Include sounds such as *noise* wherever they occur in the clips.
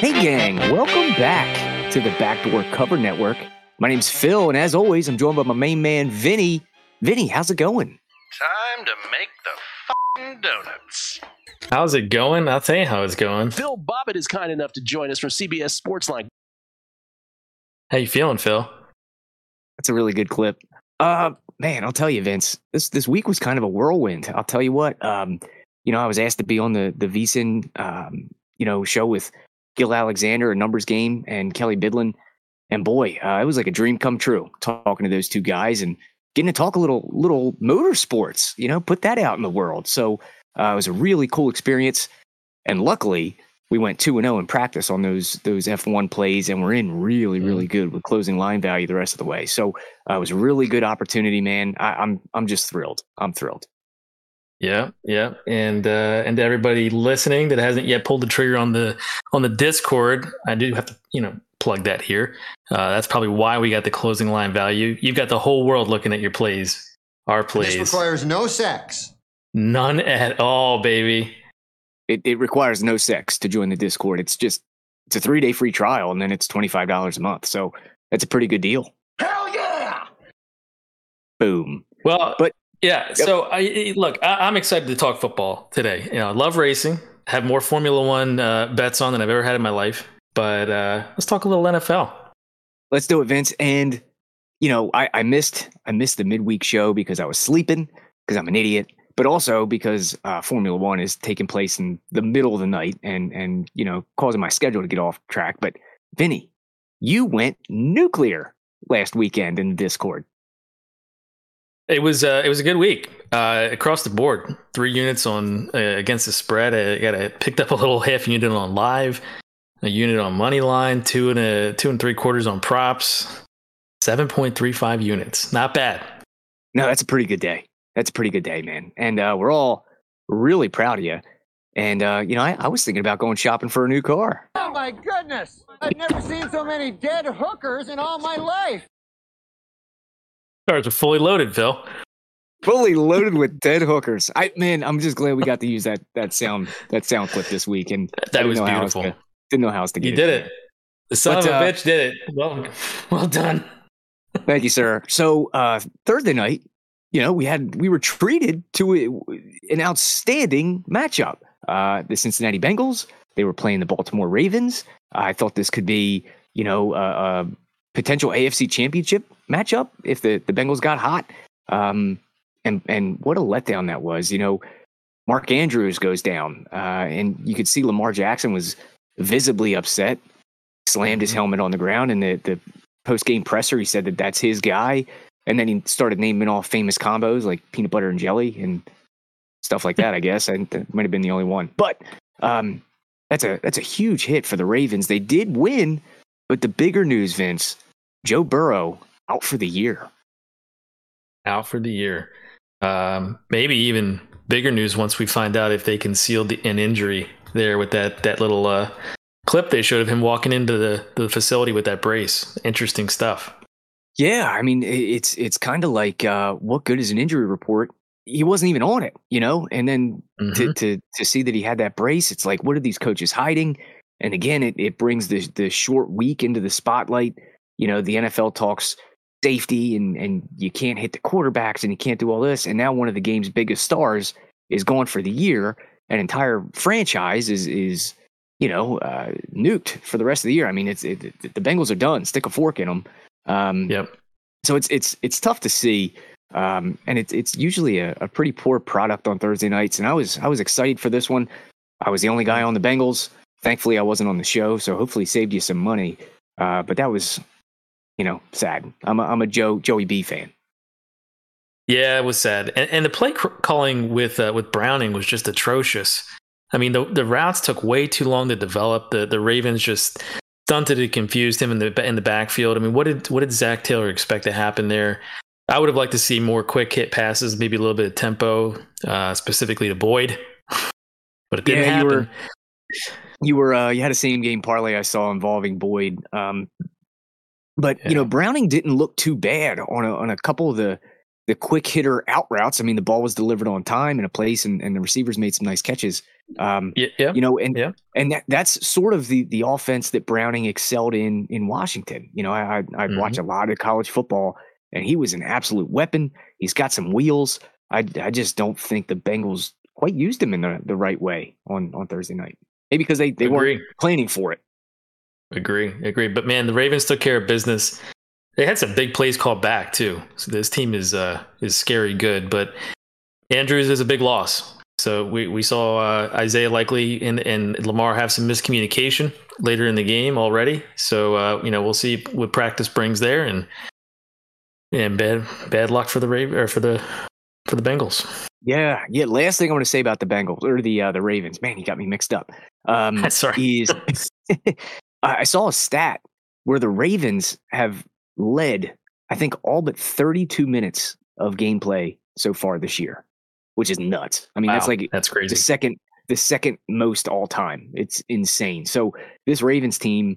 Hey, gang, welcome back to the Backdoor Cover Network. My name's Phil, and as always, I'm joined by my main man, Vinny. Vinny, how's it going? Time to make the f***ing donuts. How's it going? I'll tell you how it's going. Phil Bobbitt is kind enough to join us from CBS Sportsline. How you feeling, Phil? That's a really good clip. Uh, man, I'll tell you, Vince, this this week was kind of a whirlwind. I'll tell you what. Um, you know, I was asked to be on the the VSiN, um, you know, show with Gill Alexander, a numbers game, and Kelly Bidlin, and boy, uh, it was like a dream come true talking to those two guys and getting to talk a little little motorsports. You know, put that out in the world. So uh, it was a really cool experience, and luckily we went two and zero in practice on those those F one plays, and we're in really really good with closing line value the rest of the way. So uh, it was a really good opportunity, man. I, I'm I'm just thrilled. I'm thrilled. Yeah, yeah, and uh, and to everybody listening that hasn't yet pulled the trigger on the on the Discord, I do have to you know plug that here. Uh, that's probably why we got the closing line value. You've got the whole world looking at your plays, our plays. This requires no sex. None at all, baby. It it requires no sex to join the Discord. It's just it's a three day free trial, and then it's twenty five dollars a month. So that's a pretty good deal. Hell yeah! Boom. Well, But- yeah. So I look, I, I'm excited to talk football today. You know, I love racing. Have more Formula One uh, bets on than I've ever had in my life. But uh, let's talk a little NFL. Let's do it, Vince. And you know, I, I missed I missed the midweek show because I was sleeping because I'm an idiot, but also because uh, Formula One is taking place in the middle of the night and and you know causing my schedule to get off track. But Vinny, you went nuclear last weekend in Discord. It was uh, it was a good week uh, across the board. Three units on uh, against the spread. I got a, picked up a little half unit on live, a unit on money line, two and a two and three quarters on props. Seven point three five units. Not bad. No, that's a pretty good day. That's a pretty good day, man. And uh, we're all really proud of you. And uh, you know, I, I was thinking about going shopping for a new car. Oh my goodness! I've never seen so many dead hookers in all my life. Cars are fully loaded, Phil. fully loaded with dead hookers. I man, I'm just glad we got to use that that sound that sound clip this week. And That was know how else beautiful. to- didn't know how else to get You did it. The son But, of a uh, bitch did it. Well, well done. Thank you, sir. So uh, Thursday night, you know, we had we were treated to a, an outstanding matchup. Uh, the Cincinnati Bengals they were playing the Baltimore Ravens. I thought this could be, you know, a, a potential AFC Championship matchup if the the Bengals got hot. Um, and and what a letdown that was. You know, Mark Andrews goes down, uh, and you could see Lamar Jackson was visibly upset. Slammed his helmet on the ground, and the the post game presser, he said that that's his guy. And then he started naming off famous combos like peanut butter and jelly and stuff like that. I guess I that might have been the only one, but um, that's a that's a huge hit for the Ravens. They did win, but the bigger news, Vince, Joe Burrow out for the year. Out for the year. Um, maybe even bigger news once we find out if they concealed the, an injury there with that that little uh, clip they showed of him walking into the, the facility with that brace. Interesting stuff. Yeah, I mean, it's it's kind of like uh, what good is an injury report? He wasn't even on it, you know. And then to, Mhm. to to see that he had that brace, it's like, what are these coaches hiding? And again, it, it brings the the short week into the spotlight. You know, the NFL talks safety and and you can't hit the quarterbacks and you can't do all this. And now one of the game's biggest stars is gone for the year. An entire franchise is is you know uh, nuked for the rest of the year. I mean, it's it, it- the Bengals are done. Stick a fork in them. Um, Yep. so it's it's it's tough to see um, and it's it's usually a, a pretty poor product on Thursday nights. And I was I was excited for this one. I was the only guy on the Bengals. Thankfully, I wasn't on the show, so hopefully saved you some money. Uh, but that was, you know, sad. I'm a, I'm a Joe Joey B fan. Yeah, it was sad, and, and the play cr- calling with uh, with Browning was just atrocious. I mean, the the routes took way too long to develop. The the Ravens just stunted and confused him in the in the backfield. I mean, what did what did Zach Taylor expect to happen there? I would have liked to see more quick hit passes, maybe a little bit of tempo, uh, specifically to Boyd, *laughs* but it didn't Yeah, you happen. were- You were uh, you had a same game parlay I saw involving Boyd. Um, but you know Browning didn't look too bad on a, on a couple of the the quick hitter out routes. I mean, the ball was delivered on time in a place, and, and the receivers made some nice catches. Um, yeah, yeah, you know, and yeah. and that, that's sort of the the offense that Browning excelled in in Washington. You know, I I, I mm-hmm. watch a lot of college football, and he was an absolute weapon. He's got some wheels. I I just don't think the Bengals quite used him in the, the right way on on Thursday night. Maybe because they they Agree. weren't planning for it. Agree, agree. But man, the Ravens took care of business. They had some big plays called back too. So this team is uh is scary good. But Andrews is a big loss. So we, we saw uh, Isaiah Likely and, and Lamar have some miscommunication later in the game already. So uh, you know we'll see what practice brings there, and and bad bad luck for the Raven or for the for the Bengals. Yeah, yeah. Last thing I want to say about the Bengals or the uh, the Ravens. Man, you got me mixed up. Um, *laughs* Sorry. Is *laughs* I saw a stat where the Ravens have led, I think, all but 32 minutes of gameplay so far this year, which is nuts. I mean, wow, that's like that's crazy. The second, the second most all time. It's insane. So this Ravens team,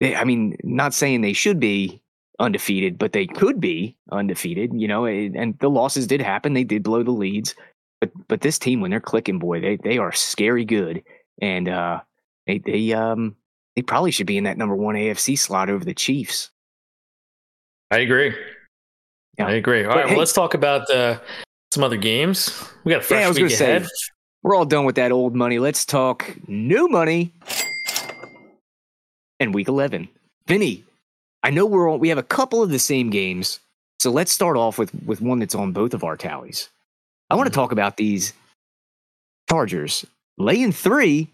they, I mean, not saying they should be undefeated, but they could be undefeated. You know, and the losses did happen. They did blow the leads, but but this team, when they're clicking, boy, they they are scary good, and uh, they they um they probably should be in that number one AFC slot over the Chiefs. I agree. Yeah. I agree. All but right, hey, well, let's talk about uh, some other games. We got a fresh yeah, week ahead. Say, we're all done with that old money. Let's talk new money. And week eleven, Vinny. I know we're all, we have a couple of the same games, so let's start off with with one that's on both of our tallies. I want to mm-hmm. talk about these Chargers laying three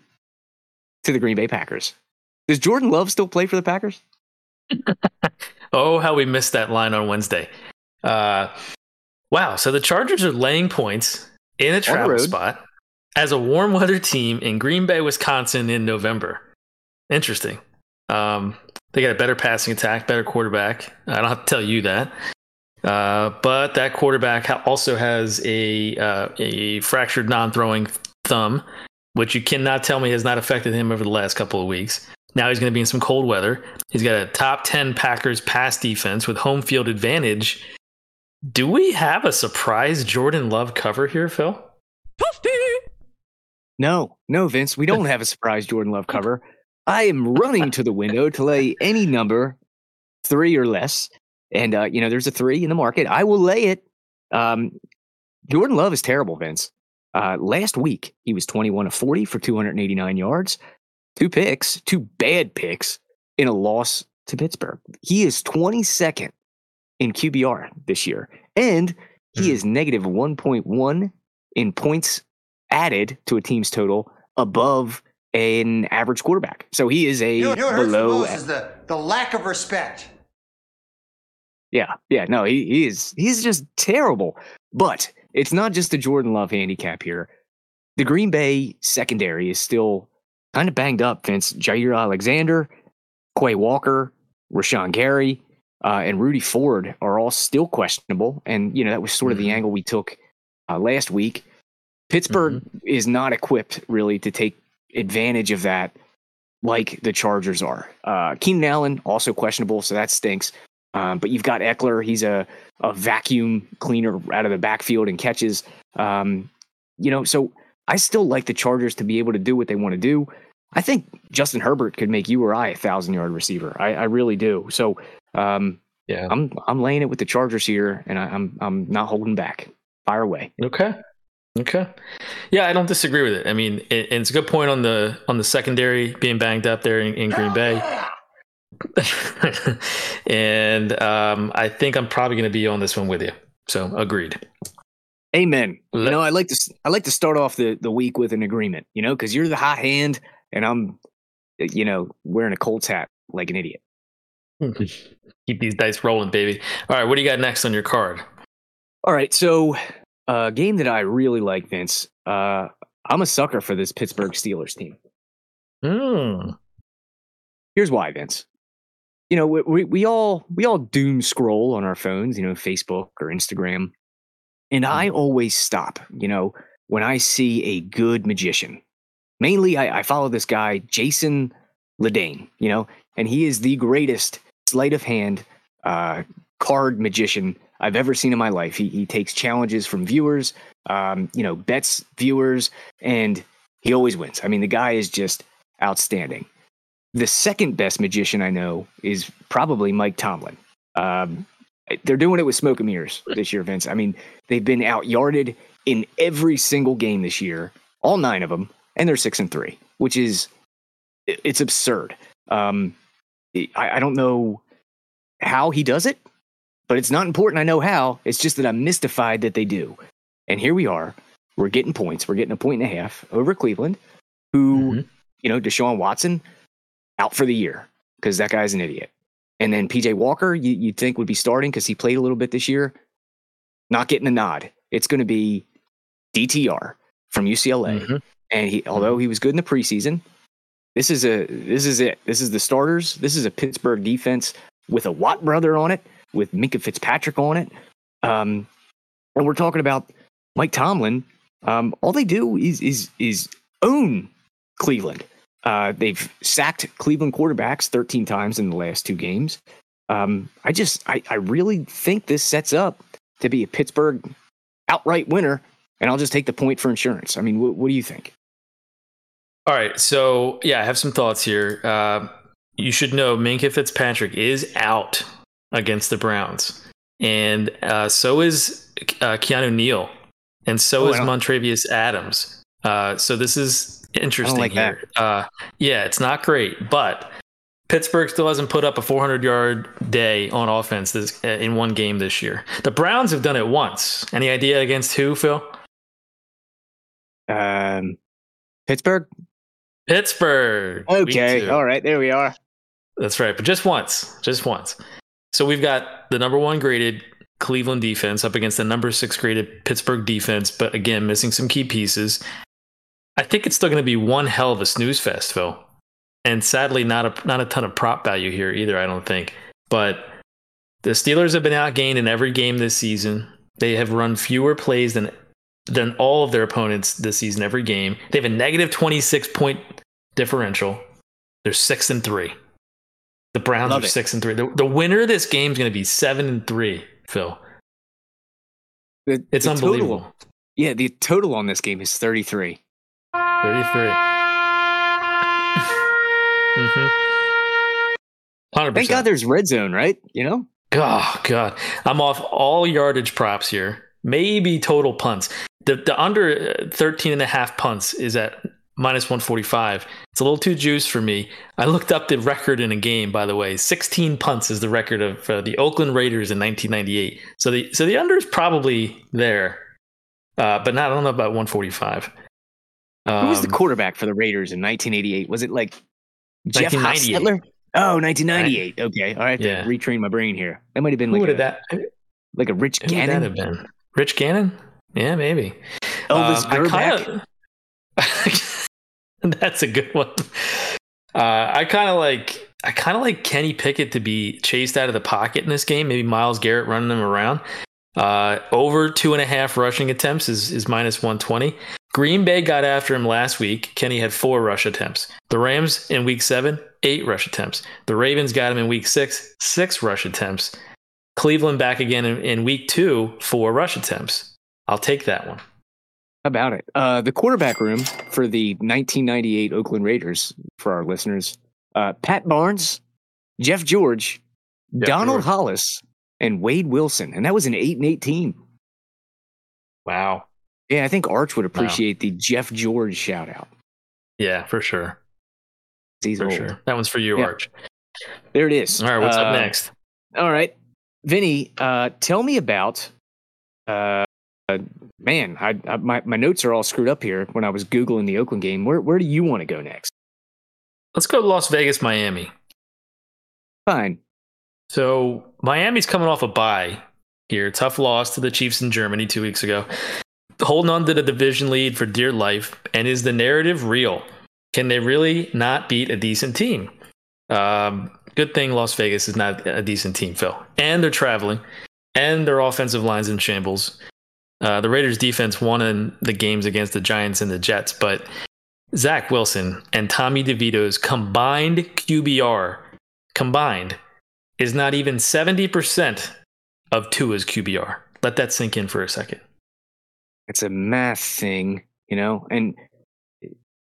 to the Green Bay Packers. Does Jordan Love still play for the Packers? *laughs* oh, how we missed that line on Wednesday. Uh, wow. So the Chargers are laying points in a travel spot as a warm weather team in Green Bay, Wisconsin in November. Interesting. Um, they got a better passing attack, better quarterback. I don't have to tell you that. Uh, but that quarterback also has a uh, a fractured non-throwing thumb, which you cannot tell me has not affected him over the last couple of weeks. Now he's going to be in some cold weather. He's got a top 10 Packers pass defense with home field advantage. Do we have a surprise Jordan Love cover here, Phil? No, no, Vince. We don't have a surprise Jordan Love cover. I am running to the window to lay any number, three or less. And, uh, you know, there's a three in the market. I will lay it. Um, Jordan Love is terrible, Vince. Uh, last week, he was 21 of 40 for 289 yards, two picks, two bad picks in a loss to Pittsburgh. He is 22nd in QBR this year, and he mm. is negative 1.1 in points added to a team's total above an average quarterback. So he is a you know, you know below. is the, the lack of respect. Yeah, yeah, no, he, he is he's just terrible. But it's not just the Jordan Love handicap here. The Green Bay secondary is still kind of banged up, Vince. Jaire Alexander, Quay Walker, Rashan Gary, uh, and Rudy Ford are all still questionable. And, you know, that was sort of mm-hmm. the angle we took uh, last week. Pittsburgh mm-hmm. is not equipped really to take advantage of that like the Chargers are. Uh, Keenan Allen, also questionable, so that stinks. Um, but you've got Ekeler. He's a, a vacuum cleaner out of the backfield and catches. Um, you know, so I still like the Chargers to be able to do what they want to do. I think Justin Herbert could make you or I a thousand yard receiver. I, I really do. So um, yeah, I'm I'm laying it with the Chargers here, and I, I'm I'm not holding back. Fire away. Okay. Okay. Yeah, I don't disagree with it. I mean, it, it's a good point on the on the secondary being banged up there in, in Green Bay. *laughs* and um, I think I'm probably going to be on this one with you. So agreed. Amen. You know, I like to I like to start off the the week with an agreement. You know, because you're the hot hand, and I'm, you know, wearing a Colts hat like an idiot. *laughs* Keep these dice rolling, baby. All right, what do you got next on your card? All right, so a uh, game that I really like, Vince. Uh, I'm a sucker for this Pittsburgh Steelers team. Hmm. Here's why, Vince. You know, we, we, we all we all doom scroll on our phones, you know, Facebook or Instagram, and I mm-hmm. always stop, you know, when I see a good magician. Mainly, I, I follow this guy, Jason Ladanye, you know, and he is the greatest sleight of hand uh, card magician I've ever seen in my life. He, he takes challenges from viewers, um, you know, bets viewers, and He always wins. I mean, the guy is just outstanding. The second best magician I know is probably Mike Tomlin. Um, they're doing it with smoke and mirrors this year, Vince. I mean, they've been out yarded in every single game this year, all nine of them, and they're six and three, which is it's absurd. Um, I, I don't know how he does it, but it's not important. I know how. It's just that I'm mystified that they do. And here we are. We're getting points. We're getting a point and a half over Cleveland, who, Mhm. you know, Deshaun Watson out for the year because that guy's an idiot. And then PJ Walker, you, you'd think would be starting because he played a little bit this year. Not getting a nod. It's going to be DTR from UCLA. Mhm. And he, although he was good in the preseason, this is a this is it. This is the starters. This is a Pittsburgh defense with a Watt brother on it, with Minkah Fitzpatrick on it. Um, and we're talking about Mike Tomlin. Um, all they do is is is own Cleveland. Uh, they've sacked Cleveland quarterbacks 13 times in the last two games. Um, I just I, I really think this sets up to be a Pittsburgh outright winner, and I'll just take the point for insurance. I mean, what, what do you think? All right, so yeah, I have some thoughts here. Uh, you should know Minkah Fitzpatrick is out against the Browns, and uh, so is uh, Keanu Neal, and so Oh, is Montravius Adams. Uh, so this is interesting like here. Uh, yeah, it's not great, but Pittsburgh still hasn't put up a 400 yard day on offense this, uh, in one game this year. The Browns have done it once. Any idea against who, Phil? Um, Pittsburgh. Pittsburgh. Okay, all right, there we are. That's right, but just once, just once. So we've got the number one graded Cleveland defense up against the number six graded Pittsburgh defense, but again, missing some key pieces. I think it's still going to be one hell of a snooze fest, Phil. And sadly, not a not a ton of prop value here either. I don't think. But the Steelers have been outgained in every game this season. They have run fewer plays than than all of their opponents this season. Every game, they have a negative twenty six point differential. They're six and three. The Browns Love are it. six and three. The, the winner of this game is going to be seven and three. Phil, The- it's the unbelievable. Total, yeah, the total on this game is 33. 33. *laughs* mm-hmm. 100%. Thank God there's red zone, right? You know, Oh God, I'm off all yardage props here. Maybe total punts. The the under uh, 13 and a half punts is at minus 145. It's a little too juice for me. I looked up the record in a game, by the way. 16 punts is the record of uh, the Oakland Raiders in 1998. So the so the under is probably there, uh, but not. I don't know about 145. who was the Um, quarterback for the Raiders in 1988? Was it like Jeff 1998. Hostetler? Oh, 1998. Okay, all right. Yeah. Retrain my brain here. That might have been like a, that? like a Rich Who Gannon. have been? Rich Gannon? Yeah, maybe. Elvis Um, Grbac. kinda- *laughs* That's a good one. Uh, I kind of like I kind of like Kenny Pickett to be chased out of the pocket in this game. Maybe Myles Garrett running him around. Uh, over two and a half rushing attempts is is minus one twenty. Green Bay got after him last week. Kenny had four rush attempts. The Rams in week seven, eight rush attempts. The Ravens got him in week six, six rush attempts. Cleveland back again in, in week two, four rush attempts. I'll take that one. How about it? Uh, the quarterback room for the 1998 Oakland Raiders, for our listeners, uh, Pat Barnes, Jeff George, Jeff Donald George. Hollas, and Wade Wilson, and that was an eight and eight team. Wow. Yeah, I think Arch would Wow. appreciate the Jeff George shout out. Yeah, for sure. He's For old. sure. That one's for you, Yeah. Arch. There it is. All right, what's Uh, up next? All right, Vinny, uh, tell me about. Uh, uh, man, I, I my my notes are all screwed up here. When I was googling the Oakland game, where where do you want to go next? Let's go to Las Vegas, Miami. Fine. So Miami's coming off a bye here. Tough loss to the Chiefs in Germany two weeks ago. Holding on to the division lead for dear life. And is the narrative real? Can they really not beat a decent team? Um, good thing Las Vegas is not a decent team, Phil. And they're traveling. And their offensive line's in shambles. Uh, the Raiders defense won in the games against the Giants and the Jets, but Zach Wilson and Tommy DeVito's combined QBR combined is not even 70% of Tua's QBR. Let that sink in for a second. It's a math thing, you know, and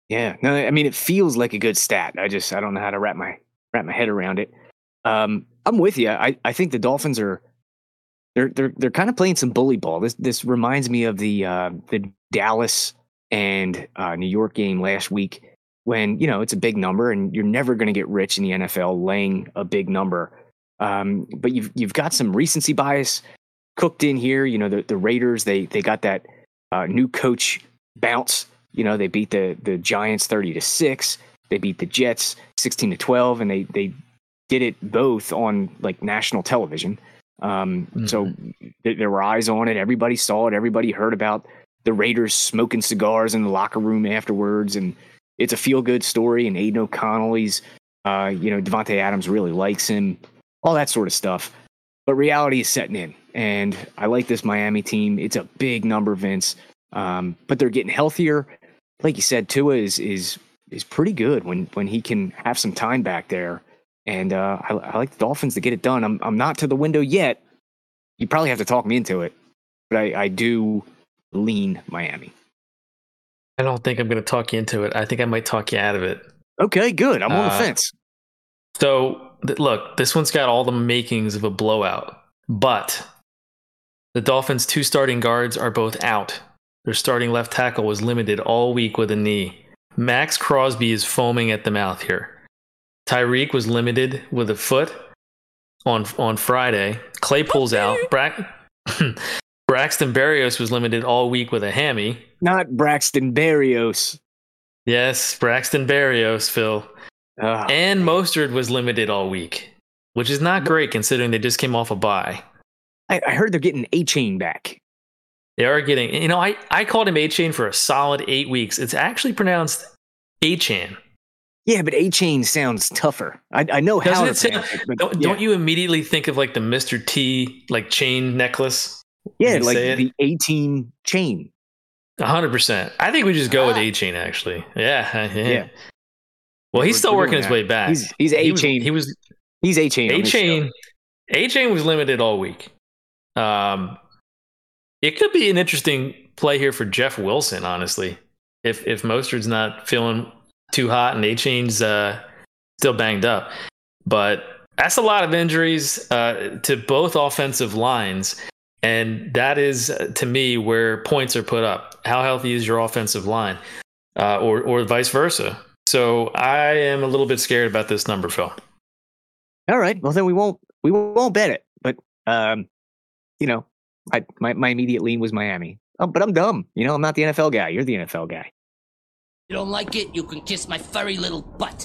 Yeah, no, I mean it feels like a good stat. I just I don't know how to wrap my wrap my head around it. Um, I'm with you. I, I think the Dolphins are they're they're they're kind of playing some bully ball. This this reminds me of the uh, the Dallas and uh, New York game last week when you know it's a big number and you're never going to get rich in the NFL laying a big number. Um, but you've you've got some recency bias cooked in here. You know the the Raiders they they got that uh, new coach bounce. You know they beat the the Giants thirty to six. They beat the Jets sixteen to twelve, and they they did it both on like national television. Um, mm-hmm. So th- there were eyes on it. Everybody saw it. Everybody heard about the Raiders smoking cigars in the locker room afterwards, and it's a feel good story. And Aidan O'Connelly's, uh, you know, Davante Adams really likes him, all that sort of stuff. But reality is setting in, and I like this Miami team. It's a big number, Vince, um, but they're getting healthier. Like you said, Tua is is is pretty good when when he can have some time back there. And uh, I, I like the Dolphins to get it done. I'm I'm not to the window yet. You probably have to talk me into it, but I, I do lean Miami. I don't think I'm going to talk you into it. I think I might talk you out of it. Okay, good. I'm on the uh, fence. So, th- look, this one's got all the makings of a blowout, but the Dolphins' two starting guards are both out. Their starting left tackle was limited all week with a knee. Maxx Crosby is foaming at the mouth here. Tyreek was limited with a foot on on Friday. Claypool's out. *laughs* Bra- *clears throat* Braxton Berrios was limited all week with a hammy. Not Braxton Berrios. Yes, Braxton Berrios, Phil. Oh, and Mostert was limited all week, which is not great considering they just came off a bye. I, I heard they're getting Achane back. They are getting, you know, I, I called him Achane for a solid eight weeks. It's actually pronounced Achane. Yeah, but A Chain sounds tougher. I, I know Doesn't how to sound, it, but, don't, yeah. don't you immediately think of like the Mr. T like chain necklace? Yeah, like the A chain. hundred percent. I think we just go ah. with A chain actually. Yeah, *laughs* yeah. yeah. Well, he's still working his way back. He's he's A chain. He was he's A chain. A chain. A chain was limited all week. Um, it could be an interesting play here for Jeff Wilson, honestly. If if Mostert's not feeling too hot and A chain's uh, still banged up, but that's a lot of injuries uh, to both offensive lines. And that is, uh, to me, where points are put up. How healthy is your offensive line, uh, or or vice versa? So I am a little bit scared about this number, Phil. All right, well then we won't we won't bet it. But um, you know, I, my my immediate lean was Miami. Oh, but I'm dumb. You know, I'm not the NFL guy. You're the NFL guy. You don't like it? You can kiss my furry little butt.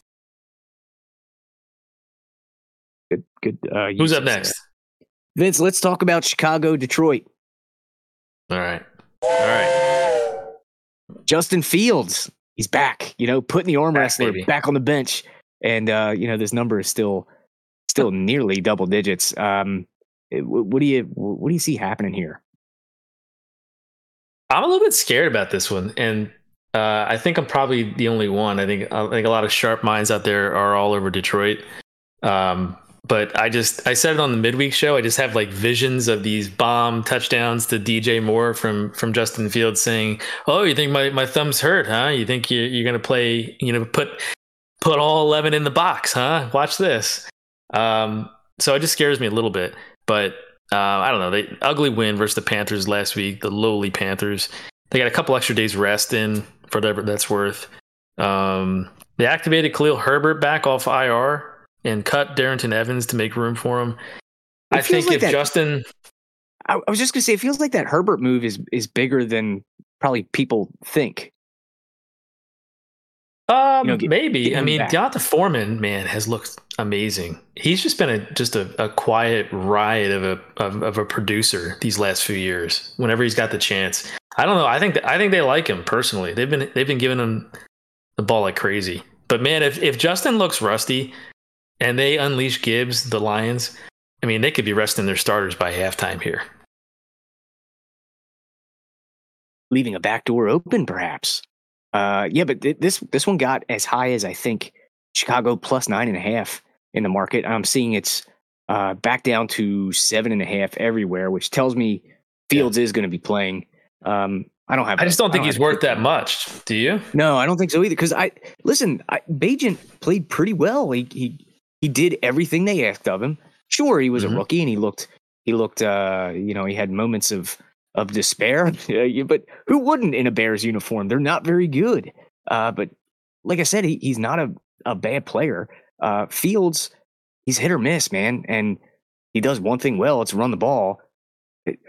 Good, good. Uh, Who's up next? Vince, let's talk about Chicago, Detroit. All right. All right. Justin Fields, he's back, you know, putting the arm back, wrestler baby. back on the bench. And, uh, you know, this number is still, still nearly double digits. Um, what do you, what do you see happening here? I'm a little bit scared about this one. And, uh, I think I'm probably the only one. I think, I think a lot of sharp minds out there are all over Detroit. Um, but I just I said it on the midweek show. I just have like visions of these bomb touchdowns to DJ Moore from from Justin Fields saying, "Oh, you think my, my thumb's hurt, huh? You think you're, you're gonna play? You know, put put all eleven in the box, huh? Watch this." Um, so it just scares me a little bit. But uh, I don't know. They ugly win versus the Panthers last week. The lowly Panthers. They got a couple extra days rest in for whatever that's worth. Um, they activated Khalil Herbert back off IR and cut Darrynton Evans to make room for him. It I think like if that, Justin, I, was just gonna say, it feels like that Herbert move is is bigger than probably people think. Um, you know, get, maybe. Get I mean, D'Onta Foreman, man, has looked amazing. He's just been a just a, a quiet riot of a of, of, a producer these last few years. Whenever he's got the chance, I don't know. I think I think they like him personally. They've been they've been giving him the ball like crazy. But man, if if Justin looks rusty, and they unleash Gibbs, the Lions, I mean, they could be resting their starters by halftime here. Leaving a back door open, perhaps. Uh, yeah, but th- this this one got as high as I think Chicago plus nine and a half in the market. I'm seeing it's uh, back down to seven and a half everywhere, which tells me Fields yeah. is going to be playing. Um, I don't have. I a- just don't think have he's worth that much. Do you? No, I don't think so either. Because I listen, I, Bagent played pretty well. He he he did everything they asked of him. Sure, he was Mhm. a rookie and he looked he looked uh you know he had moments of of despair. *laughs* Yeah, but who wouldn't in a Bears uniform? They're not very good. Uh, but like I said, he, he's not a a bad player. Uh, Fields, he's hit or miss, man, and he does one thing well. It's run the ball.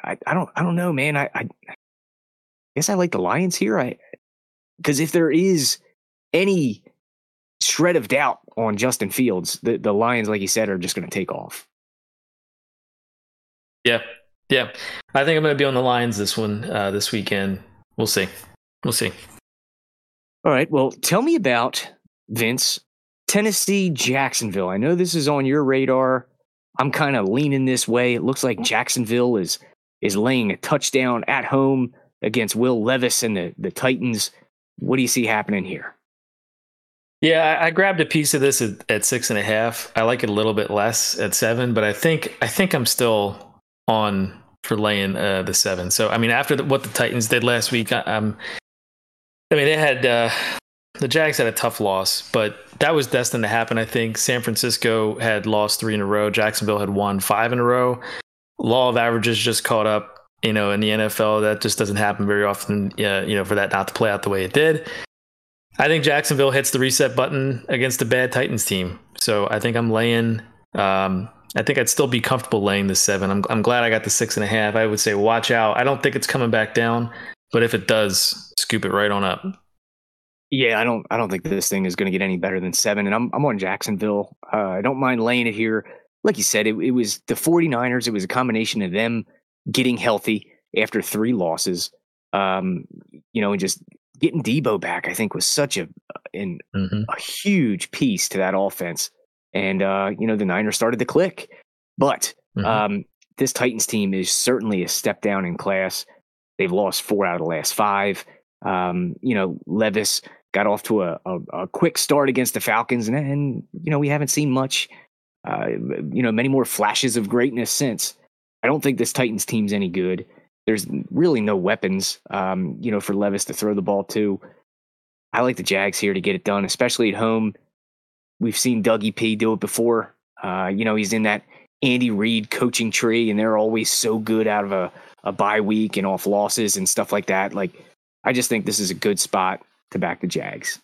I, I don't I don't know, man. I, I guess I like the Lions here. I because if there is any shred of doubt on Justin Fields, the, the Lions, like you said, are just going to take off. Yeah, yeah. I think I'm going to be on the Lions this one uh, this weekend. We'll see. We'll see. All right. Well, tell me about Vince, Tennessee, Jacksonville. I know this is on your radar. I'm kind of leaning this way. It looks like Jacksonville is is laying a touchdown at home against Will Levis and the, the Titans. What do you see happening here? Yeah, I, grabbed a piece of this at, at six and a half. I like it a little bit less at seven, but I think I think I'm still on for laying uh, the seven. So I mean, after the, what the Titans did last week, I. I mean, they had uh, the Jags had a tough loss, but that was destined to happen. I think San Francisco had lost three in a row. Jacksonville had won five in a row. Law of averages just caught up. You know, in the NFL, that just doesn't happen very often. Uh, you know, for that not to play out the way it did. I think Jacksonville hits the reset button against a bad Titans team. So I think I'm laying. Um, I think I'd still be comfortable laying the seven. I'm, I'm glad I got the six and a half. I would say watch out. I don't think it's coming back down, but if it does, scoop it right on up. Yeah, I don't I don't think this thing is going to get any better than seven. And I'm I'm on Jacksonville. Uh, I don't mind laying it here. Like you said, it, it was the 49ers. It was a combination of them getting healthy after three losses. Um, you know, and just getting Debo back, I think was such a an, Mm-hmm. a huge piece to that offense. And uh, you know, the Niners started to click. But Mhm. um, this Titans team is certainly a step down in class. They've lost four out of the last five. Um, you know, Levis got off to a, a, a quick start against the Falcons, and, and you know we haven't seen much. Uh, you know, many more flashes of greatness since. I don't think this Titans team's any good. There's really no weapons, um, you know, for Levis to throw the ball to. I like the Jags here to get it done, especially at home. We've seen Dougie P do it before. Uh, you know, he's in that Andy Reid coaching tree, and they're always so good out of a, a bye week and off losses and stuff like that. Like, I just think this is a good spot to back the Jags.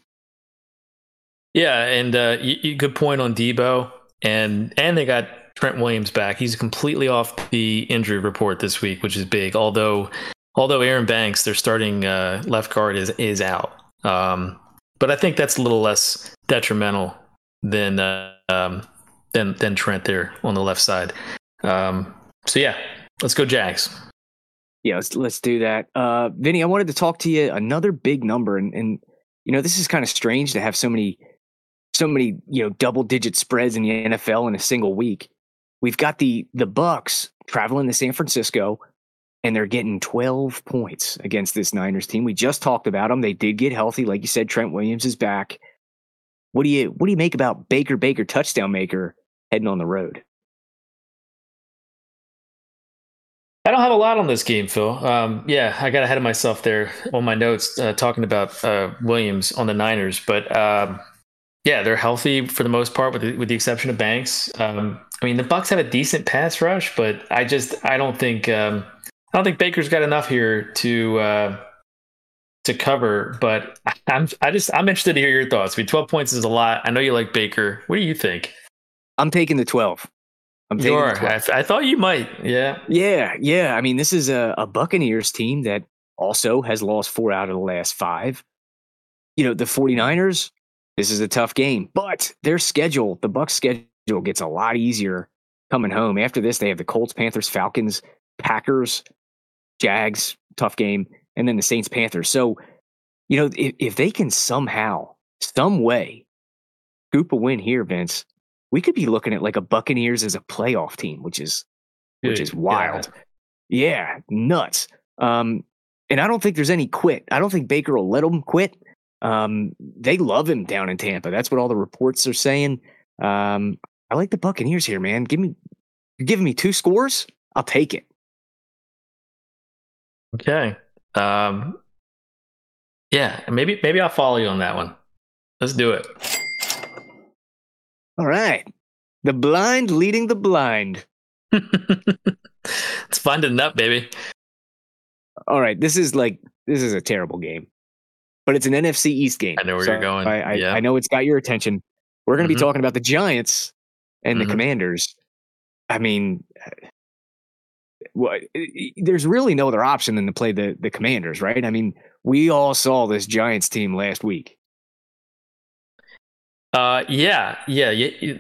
Yeah, and uh, good point on Debo, and and they got Trent Williams back. He's completely off the injury report this week, which is big. Although although Aaron Banks, their starting uh, left guard, is is out. Um, but I think that's a little less detrimental than uh, um, than than Trent there on the left side. Um, so yeah, let's go Jags. Yeah, let's let's do that. Uh, Vinny, I wanted to talk to you another big number, and and you know this is kind of strange to have so many so many you know double digit spreads in the NFL in a single week. We've got the the Bucks traveling to San Francisco, and they're getting 12 points against this Niners team. We just talked about them; they did get healthy, like you said. Trent Williams is back. What do you what do you make about Baker Baker touchdown maker heading on the road? I don't have a lot on this game, Phil. Um, yeah, I got ahead of myself there on my notes uh, talking about uh, Williams on the Niners, but um, yeah, they're healthy for the most part, with the, with the exception of Banks. Um, I mean, the Bucks have a decent pass rush, but I just I don't think um, I don't think Baker's got enough here to uh, to cover. But I'm I just I'm interested to hear your thoughts. I mean, 12 points is a lot. I know you like Baker. What do you think? I'm taking the 12. I'm taking You the are. 12. I, I thought you might. Yeah. Yeah, yeah. I mean, this is a, a Buccaneers team that also has lost four out of the last five. You know, the 49ers, this is a tough game, but their schedule, the Bucks schedule gets a lot easier coming home. After this, they have the Colts, Panthers, Falcons, Packers, Jags, tough game, and then the Saints, Panthers. So, you know, if, if they can somehow, some way, scoop a win here, Vince, we could be looking at like a Buccaneers as a playoff team, which is which is wild. God. Yeah, nuts. Um, and I don't think there's any quit. I don't think Baker will let them quit. Um, they love him down in Tampa. That's what all the reports are saying. Um, I like the Buccaneers here, man. Give me, you're giving me two scores. I'll take it. Okay. Um, Yeah, maybe maybe I'll follow you on that one. Let's do it. All right. The blind leading the blind. *laughs* it's fun to nut, baby. All right. This is like this is a terrible game. But it's an NFC East game. I know where you're going. I, I, Yeah. I know it's got your attention. We're going to Mhm. be talking about the Giants and Mhm. the Commanders. I mean, what, there's really no other option than to play the the Commanders, right? I mean, we all saw this Giants team last week. Uh, yeah, yeah, yeah.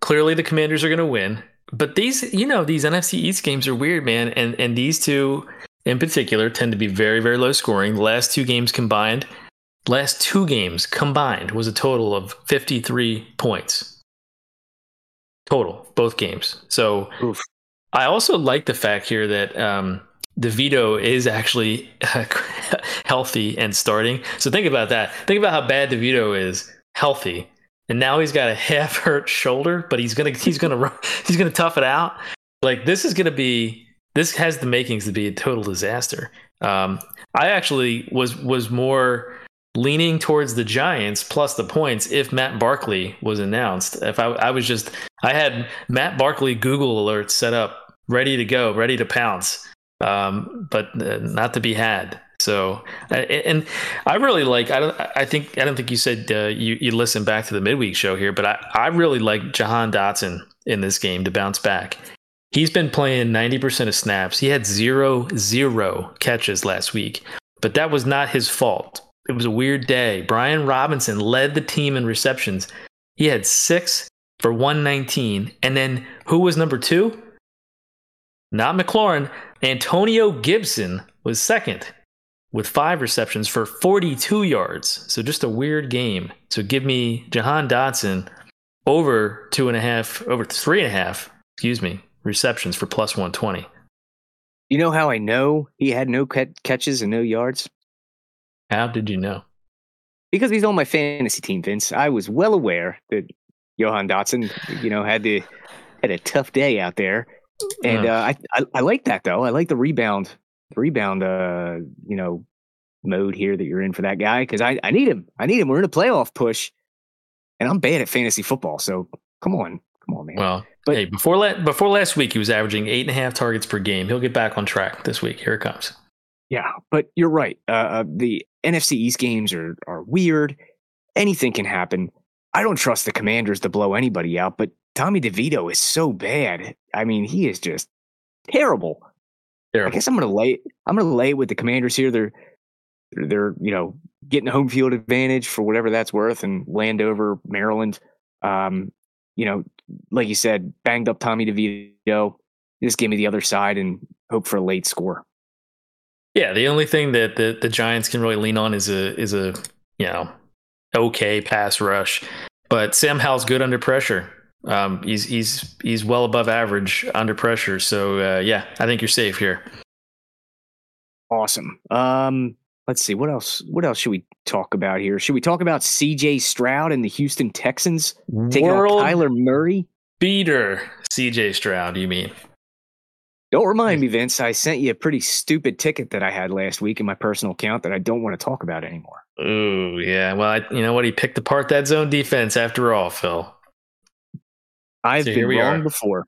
Clearly, the Commanders are going to win. But these, you know, these NFC East games are weird, man. And and these two, in particular, tend to be very, very low scoring. The last two games combined, last two games combined was a total of fifty three points total, both games. So Oof. I also like the fact here that um, DeVito is actually *laughs* healthy and starting. So think about that. Think about how bad DeVito is healthy, and now he's got a half hurt shoulder, but he's gonna he's gonna run- *laughs* he's gonna tough it out. Like this is gonna be this has the makings to be a total disaster. Um, I actually was was more leaning towards the Giants plus the points if Matt Barkley was announced. If I, I was just I had Matt Barkley Google alerts set up, ready to go, ready to pounce, um, but uh, not to be had. So, and I really like. I don't. I think. I don't think you said uh, you you listened back to the midweek show here, but I I really like Jahan Dotson in this game to bounce back. He's been playing 90% of snaps. He had zero, zero catches last week, but that was not his fault. It was a weird day. Brian Robinson led the team in receptions. He had six for 119. And then who was number two? Not McLaurin. Antonio Gibson was second with five receptions for 42 yards. So just a weird game. So give me Jahan Dotson over two and a half, over three and a half, excuse me, receptions for plus 120. You know how I know he had no catches and no yards? How did you know? Because he's on my fantasy team, Vince. I was well aware that Jahan Dotson, you know, had the had a tough day out there, and uh, I, I I like that though. I like the rebound, the rebound, uh, you know, mode here that you're in for that guy because I I need him. I need him. We're in a playoff push, and I'm bad at fantasy football. So come on, come on, man. Well, But- hey, before la- before last week, he was averaging eight and a half targets per game. He'll get back on track this week. Here it comes. Yeah, but you're right. Uh, uh, the NFC East games are are weird. Anything can happen. I don't trust the Commanders to blow anybody out, but Tommy DeVito is so bad. I mean, he is just terrible. I guess I'm gonna lay. I'm gonna lay with the Commanders here. They're they're, you know getting home field advantage for whatever that's worth, and Landover, Maryland. Um, you know, like you said, banged up Tommy DeVito. Just give me the other side and hope for a late score. Yeah, the only thing that the, the Giants can really lean on is a is a you know okay pass rush, but Sam Howell's good under pressure. Um, he's he's he's well above average under pressure. So uh, yeah, I think you're safe here. Awesome. Um, let's see what else. What else should we talk about here? Should we talk about C.J. Stroud and the Houston Texans taking World on Kyler Murray? beater, C.J. Stroud. You mean? Don't remind me, Vince. I sent you a pretty stupid ticket that I had last week in my personal account that I don't want to talk about anymore. Oh yeah. Well, I, you know what? He picked apart that zone defense after all, Phil. I've So been here we wrong are. before.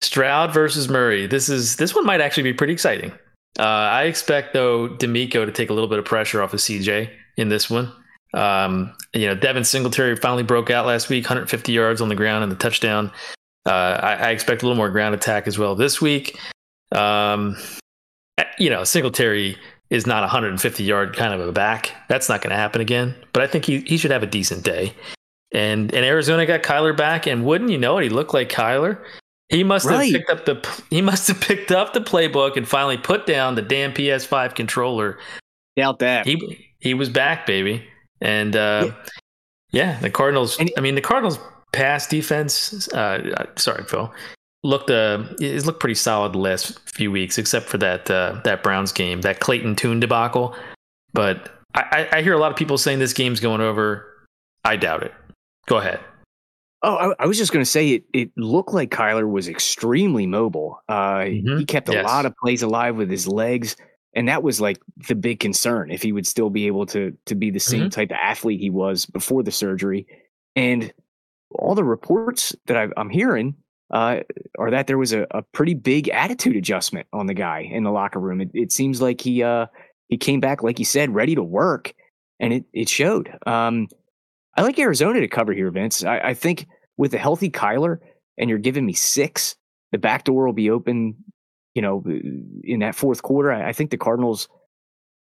Stroud versus Murray. This is this one might actually be pretty exciting. Uh, I expect though D'Amico to take a little bit of pressure off of CJ in this one. Um, you know, Devin Singletary finally broke out last week, 150 yards on the ground and the touchdown. Uh, I, I expect a little more ground attack as well this week. Um, you know, Singletary is not 150 yard kind of a back. That's not going to happen again. But I think he he should have a decent day. And and Arizona got Kyler back, and wouldn't you know it, he looked like Kyler. He must Right. have picked up the he must have *laughs* picked up the playbook and finally put down the damn PS5 controller. Doubt that. He he was back, baby. And uh, yeah. the Cardinals. I mean, the Cardinals' pass defense. Uh, uh, sorry, Phil. Looked uh, it's looked pretty solid the last few weeks, except for that uh, that Browns game, that Clayton Tune debacle. But I, I, hear a lot of people saying this game's going over. I doubt it. Go ahead. Oh, I, I was just going to say it. It looked like Kyler was extremely mobile. Uh, Mhm. He kept a Yes. lot of plays alive with his legs. And that was like the big concern if he would still be able to to be the same type of athlete he was before the surgery. And all the reports that i am hearing uh, are that there was a, a, pretty big attitude adjustment on the guy in the locker room. It, it seems like he uh, he came back, like you said, ready to work, and it it showed. Um, I like Arizona to cover here, Vince. I, I think with a healthy Kyler, and you're giving me six, the back door will be open. You know, in that fourth quarter, I, I think the Cardinals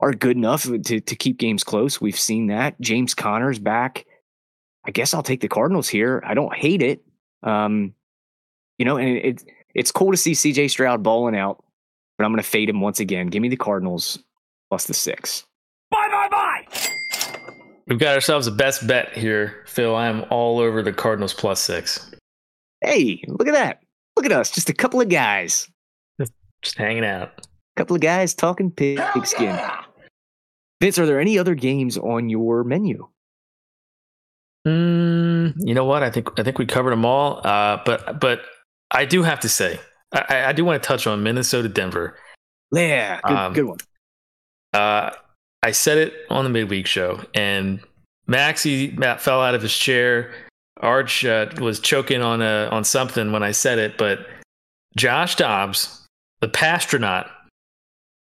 are good enough to to keep games close. We've seen that. James Conner's back. I guess I'll take the Cardinals here. I don't hate it. Um, you know, and it, it, it's cool to see CJ Stroud balling out, but I'm going to fade him once again. Give me the Cardinals plus the six. Bye, bye, bye. We've got ourselves a best bet here, Phil. I am all over the Cardinals plus six. Hey, look at that. Look at us. Just a couple of guys. Just, just hanging out. A couple of guys talking pigskin. Yeah. Vince, are there any other games on your menu? Mm, you know what? I think I think we covered them all. Uh, but but I do have to say, I, I do want to touch on Minnesota Denver. Yeah, good, um, good one. Uh, I said it on the midweek show, and Maxie Matt fell out of his chair. Arch uh, was choking on a, on something when I said it, but Josh Dobbs, the passtronaut,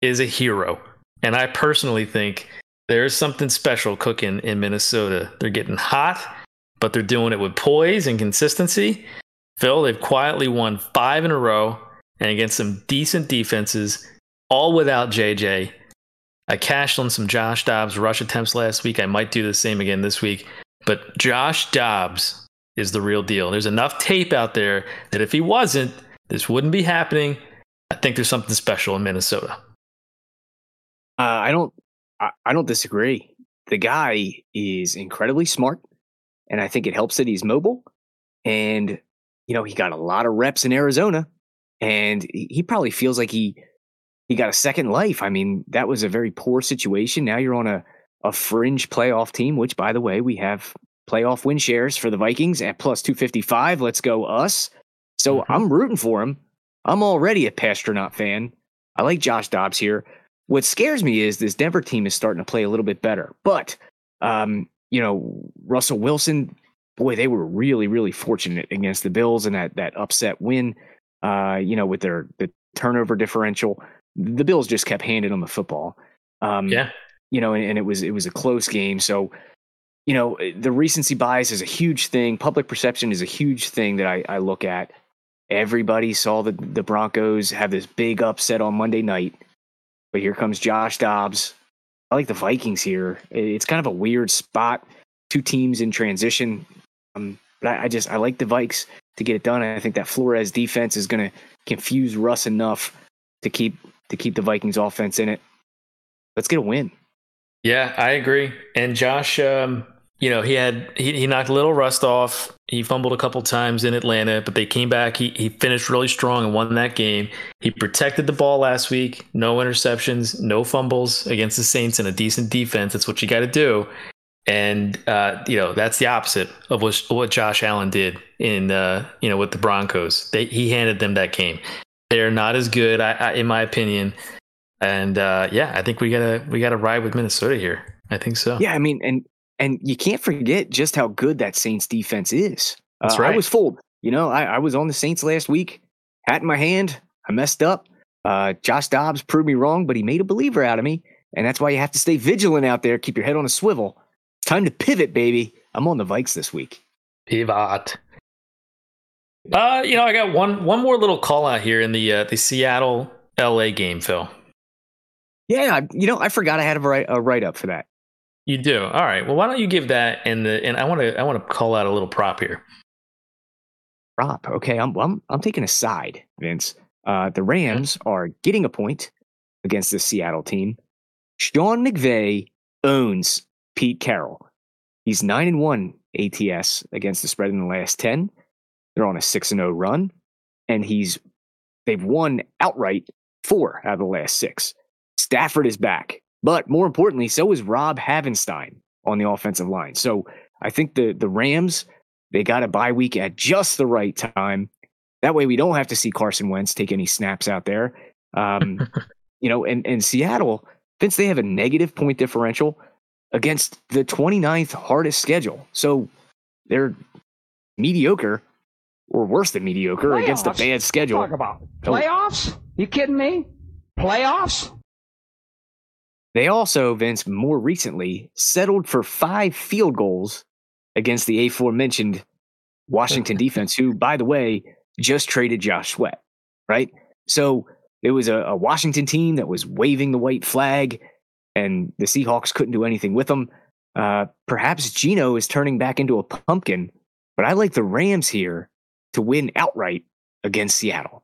is a hero, and I personally think there's something special cooking in Minnesota. They're getting hot, but they're doing it with poise and consistency. Phil, they've quietly won five in a row and against some decent defenses, all without JJ. I cashed on some Josh Dobbs rush attempts last week. I might do the same again this week. But Josh Dobbs is the real deal. There's enough tape out there that if he wasn't, this wouldn't be happening. I think there's something special in Minnesota. Uh, I don't. I, I don't disagree. The guy is incredibly smart, and I think it helps that he's mobile. And you know, he got a lot of reps in Arizona, and he probably feels like he he got a second life. I mean, that was a very poor situation. Now you're on a a fringe playoff team, which by the way, we have playoff win shares for the Vikings at plus 255. Let's go us. So mm-hmm. I'm rooting for him. I'm already a Passtronaut fan. I like Josh Dobbs here. What scares me is this Denver team is starting to play a little bit better. But um, you know, Russell Wilson boy, they were really, really fortunate against the Bills and that that upset win. Uh, you know, with their the turnover differential, the Bills just kept handing them the football. Um, yeah, you know, and, and, it was it was a close game. So, you know, the recency bias is a huge thing. Public perception is a huge thing that I, I look at. Everybody saw the the Broncos have this big upset on Monday night, but here comes Josh Dobbs. I like the Vikings here. It's kind of a weird spot. Two teams in transition. Um, but I, I, just I like the Vikes to get it done. I think that Flores defense is going to confuse Russ enough to keep to keep the Vikings offense in it. Let's get a win. Yeah, I agree. And Josh, um, you know, he had he, he knocked a little rust off. He fumbled a couple times in Atlanta, but they came back. He he finished really strong and won that game. He protected the ball last week. No interceptions, no fumbles against the Saints and a decent defense. That's what you got to do. And uh, you know that's the opposite of what, what Josh Allen did in uh, you know with the Broncos. They, he handed them that game. They are not as good, I, I, in my opinion. And uh, yeah, I think we gotta we gotta ride with Minnesota here. I think so. Yeah, I mean, and and you can't forget just how good that Saints defense is. That's right. I was fooled. You know, I, I was on the Saints last week, hat in my hand. I messed up. Uh, Josh Dobbs proved me wrong, but he made a believer out of me. And that's why you have to stay vigilant out there. Keep your head on a swivel. It's time to pivot, baby. I'm on the Vikes this week. Pivot. Uh, you know, I got one one more little call out here in the uh, the Seattle LA game, Phil. Yeah, you know, I forgot I had a write, a write up for that. You do. All right. Well, why don't you give that and the and I want to I want to call out a little prop here. Prop. Okay, I'm I'm I'm taking a side, Vince. Uh, the Rams are getting a point against the Seattle team. Sean McVay owns Pete Carroll. He's 9 and 1 ATS against the spread in the last 10. They're on a 6 and 0 run and he's they've won outright 4 out of the last 6. Stafford is back. But more importantly, so is Rob Havenstein on the offensive line. So I think the the Rams they got a bye week at just the right time. That way we don't have to see Carson Wentz take any snaps out there. Um, *laughs* you know, and, and Seattle, Vince, they have a negative point differential against the 29th hardest schedule. So they're mediocre or worse than mediocre against a bad schedule. Talk about Oh. playoffs? You kidding me? Playoffs? They also, Vince, more recently settled for five field goals against the aforementioned Washington *laughs* defense, who, by the way, just traded Josh Sweat, right? So it was a, a Washington team that was waving the white flag, and the Seahawks couldn't do anything with them. Uh, perhaps Gino is turning back into a pumpkin, but I like the Rams here to win outright against Seattle.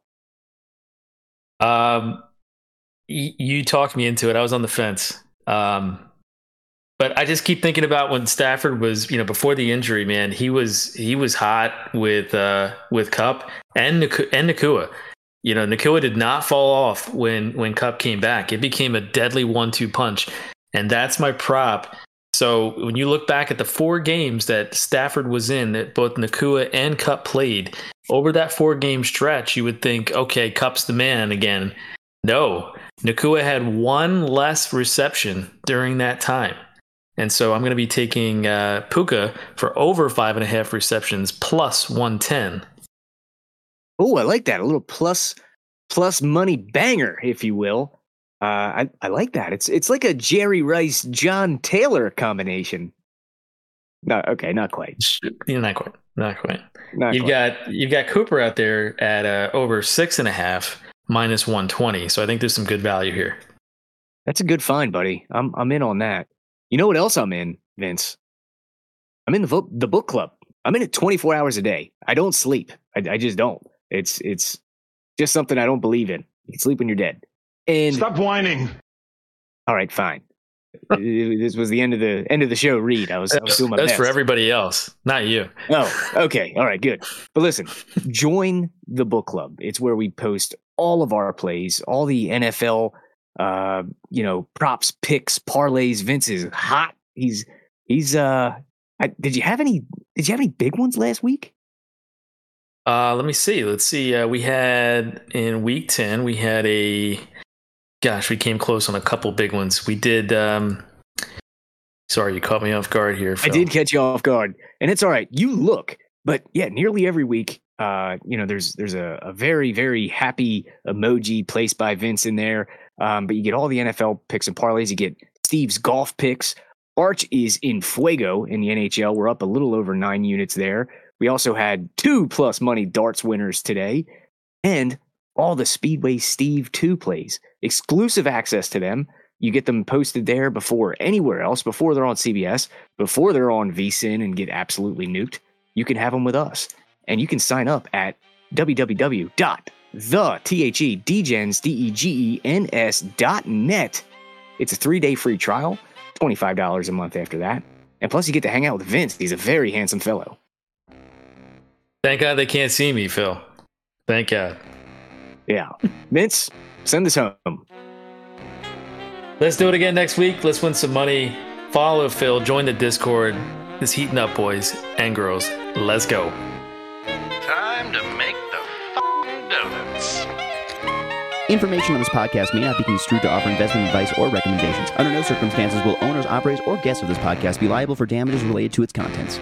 Um, you talked me into it. I was on the fence. Um, but I just keep thinking about when Stafford was, you know, before the injury, man, he was he was hot with uh with Kupp and and Nacua. You know, Nacua did not fall off when when Kupp came back. It became a deadly one-two punch, and that's my prop. So when you look back at the four games that Stafford was in, that both Nacua and Kupp played over that four-game stretch, you would think, okay, Kupp's the man again. No, Nacua had one less reception during that time. And so I'm going to be taking uh, Puka for over five and a half receptions plus 110. Oh, I like that. A little plus plus money banger, if you will. Uh, I, I like that. It's it's like a Jerry Rice John Taylor combination. No, okay, not quite. Know, not quite. Not quite. Not You've quite. got you've got Cooper out there at uh, over six and a half minus 120. So I think there's some good value here. That's a good find, buddy. I'm I'm in on that. You know what else I'm in, Vince? I'm in the book the book club. I'm in it 24 hours a day. I don't sleep. I, I just don't. It's it's just something I don't believe in. You can sleep when you're dead. And Stop whining. all right, fine. *laughs* this was the end of the end of the show. Read. I was, I was doing my That's best. for everybody else, not you. Oh, okay. All right, good. But listen, join the book club. It's where we post all of our plays, all the NFL, uh, you know, props, picks, parlays. Vince is hot. He's he's. uh I, Did you have any? Did you have any big ones last week? Uh, let me see. Let's see. Uh, we had in week 10, we had a, gosh, we came close on a couple big ones. We did, um, sorry, you caught me off guard here. I did catch you off guard, and it's all right. You look, but yeah, nearly every week, uh, you know, there's there's a, a very very happy emoji placed by Vince in there. Um, but you get all the NFL picks and parlays. You get Steve's golf picks. Arch is in fuego in the NHL. We're up a little over nine units there. We also had two plus money darts winners today, and all the Speedway Steve 2 plays. Exclusive access to them. You get them posted there before anywhere else, before they're on CBS, before they're on VSIN and get absolutely nuked. You can have them with us. And you can sign up at www.the-degens.net. It's a three-day free trial, $25 a month after that. And plus you get to hang out with Vince. He's a very handsome fellow. Thank God they can't see me, Phil. Thank God. Yeah. Vince, send us home. Let's do it again next week. Let's win some money. Follow Phil. Join the Discord. It's heating up, boys and girls. Let's go. Time to make the f***ing donuts. Information on this podcast may not be construed to offer investment advice or recommendations. Under no circumstances will owners, operators, or guests of this podcast be liable for damages related to its contents.